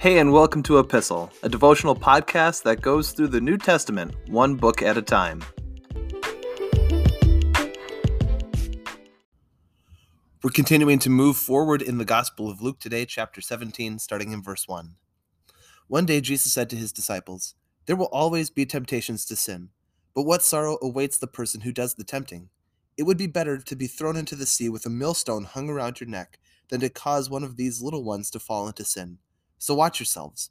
Hey, and welcome to Epistle, a devotional podcast that goes through the New Testament one book at a time. We're continuing to move forward in the Gospel of Luke today, chapter 17, starting in verse 1. One day Jesus said to his disciples, There will always be temptations to sin, but what sorrow awaits the person who does the tempting? It would be better to be thrown into the sea with a millstone hung around your neck than to cause one of these little ones to fall into sin. So watch yourselves.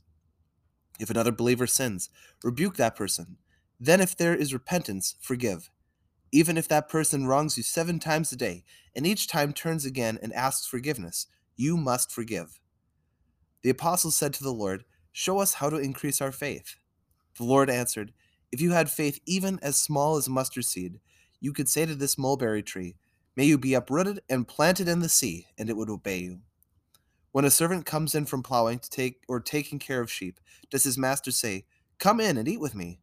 If another believer sins, rebuke that person. Then, if there is repentance, forgive. Even if that person wrongs you seven times a day, and each time turns again and asks forgiveness, you must forgive. The apostles said to the Lord, Show us how to increase our faith. The Lord answered, If you had faith even as small as mustard seed, you could say to this mulberry tree, May you be uprooted and planted in the sea, and it would obey you. When a servant comes in from plowing to take or taking care of sheep, does his master say, Come in and eat with me?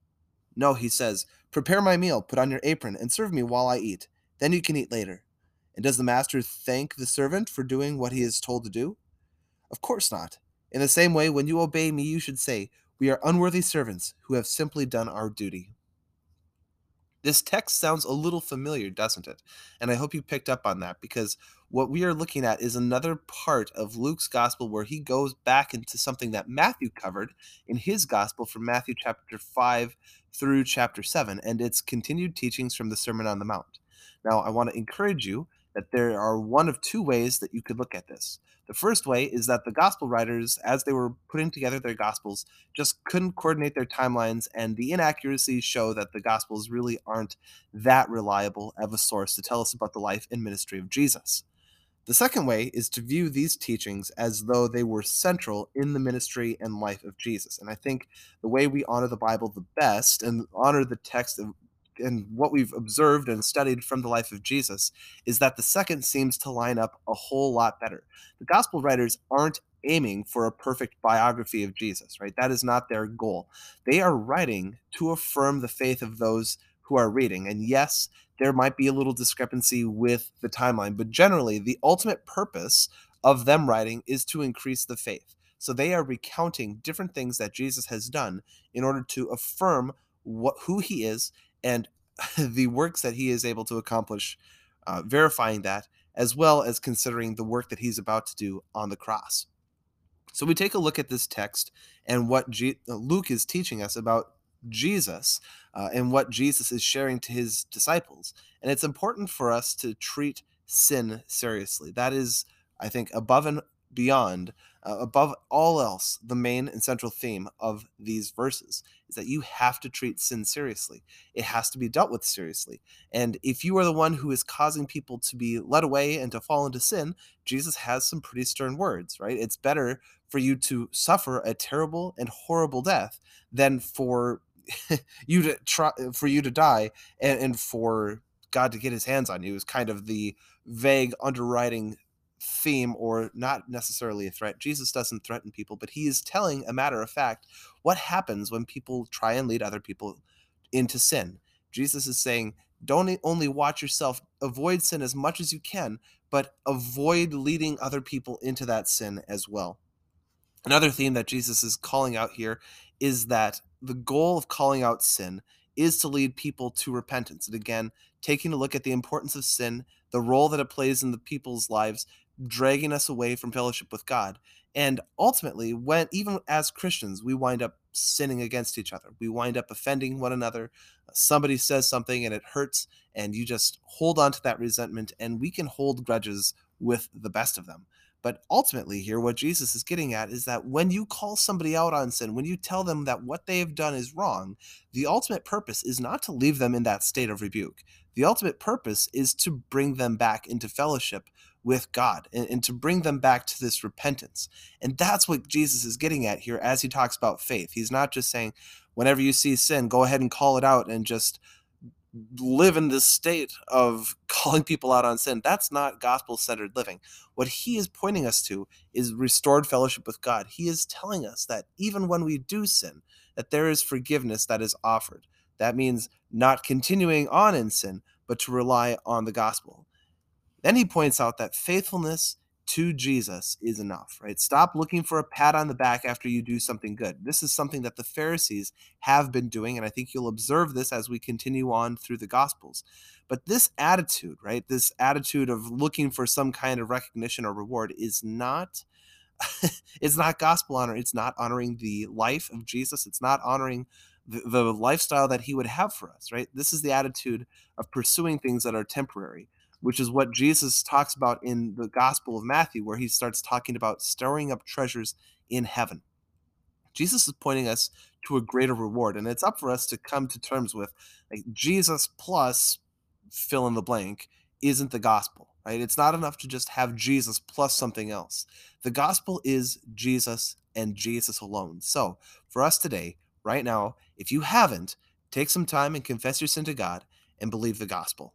No, he says, Prepare my meal, put on your apron, and serve me while I eat. Then you can eat later. And does the master thank the servant for doing what he is told to do? Of course not. In the same way, when you obey me, you should say, We are unworthy servants who have simply done our duty. This text sounds a little familiar, doesn't it? And I hope you picked up on that because what we are looking at is another part of Luke's gospel where he goes back into something that Matthew covered in his gospel from Matthew chapter 5 through chapter 7, and it's continued teachings from the Sermon on the Mount. Now, I want to encourage you that there are one of two ways that you could look at this. The first way is that the gospel writers, as they were putting together their gospels, just couldn't coordinate their timelines, and the inaccuracies show that the gospels really aren't that reliable of a source to tell us about the life and ministry of Jesus. The second way is to view these teachings as though they were central in the ministry and life of Jesus. And I think the way we honor the Bible the best and honor the text of and what we've observed and studied from the life of Jesus is that the second seems to line up a whole lot better. The gospel writers aren't aiming for a perfect biography of Jesus, right? That is not their goal. They are writing to affirm the faith of those who are reading. And yes, there might be a little discrepancy with the timeline, but generally, the ultimate purpose of them writing is to increase the faith. So they are recounting different things that Jesus has done in order to affirm what who he is and the works that he is able to accomplish, uh, verifying that, as well as considering the work that he's about to do on the cross. So we take a look at this text and what G- uh, Luke is teaching us about Jesus uh, and what Jesus is sharing to his disciples. And it's important for us to treat sin seriously. That is, I think, above and beyond, uh, above all else, the main and central theme of these verses is that you have to treat sin seriously. It has to be dealt with seriously. And if you are the one who is causing people to be led away and to fall into sin, Jesus has some pretty stern words, right? It's better for you to suffer a terrible and horrible death than for you to try for you to die and, and for God to get his hands on you is kind of the vague underwriting theme or not necessarily a threat. Jesus doesn't threaten people, but he is telling a matter of fact what happens when people try and lead other people into sin. Jesus is saying, don't only watch yourself, avoid sin as much as you can, but avoid leading other people into that sin as well. Another theme that Jesus is calling out here is that the goal of calling out sin is to lead people to repentance. And again, taking a look at the importance of sin, the role that it plays in the people's lives, dragging us away from fellowship with God. And ultimately, when even as Christians, we wind up sinning against each other. We wind up offending one another. Uh, somebody says something and it hurts, and you just hold on to that resentment, and we can hold grudges with the best of them. But ultimately, here, what Jesus is getting at is that when you call somebody out on sin, when you tell them that what they have done is wrong, the ultimate purpose is not to leave them in that state of rebuke. The ultimate purpose is to bring them back into fellowship with God and, and, to bring them back to this repentance. And that's what Jesus is getting at here as he talks about faith. He's not just saying, whenever you see sin, go ahead and call it out and just live in this state of calling people out on sin. That's not gospel centered living. What he is pointing us to is restored fellowship with God. He is telling us that even when we do sin, that there is forgiveness that is offered. That means not continuing on in sin, but to rely on the gospel. Then he points out that faithfulness to Jesus is enough, right? Stop looking for a pat on the back after you do something good. This is something that the Pharisees have been doing, and I think you'll observe this as we continue on through the Gospels. But this attitude, right, this attitude of looking for some kind of recognition or reward is not. it's not gospel honor. It's not honoring the life of Jesus. It's not honoring the, the lifestyle that he would have for us, right? This is the attitude of pursuing things that are temporary which is what Jesus talks about in the Gospel of Matthew, where he starts talking about storing up treasures in heaven. Jesus is pointing us to a greater reward, and it's up for us to come to terms with like Jesus plus fill in the blank isn't the gospel, right? It's not enough to just have Jesus plus something else. The gospel is Jesus and Jesus alone. So, for us today, right now, if you haven't, take some time and confess your sin to God and believe the gospel.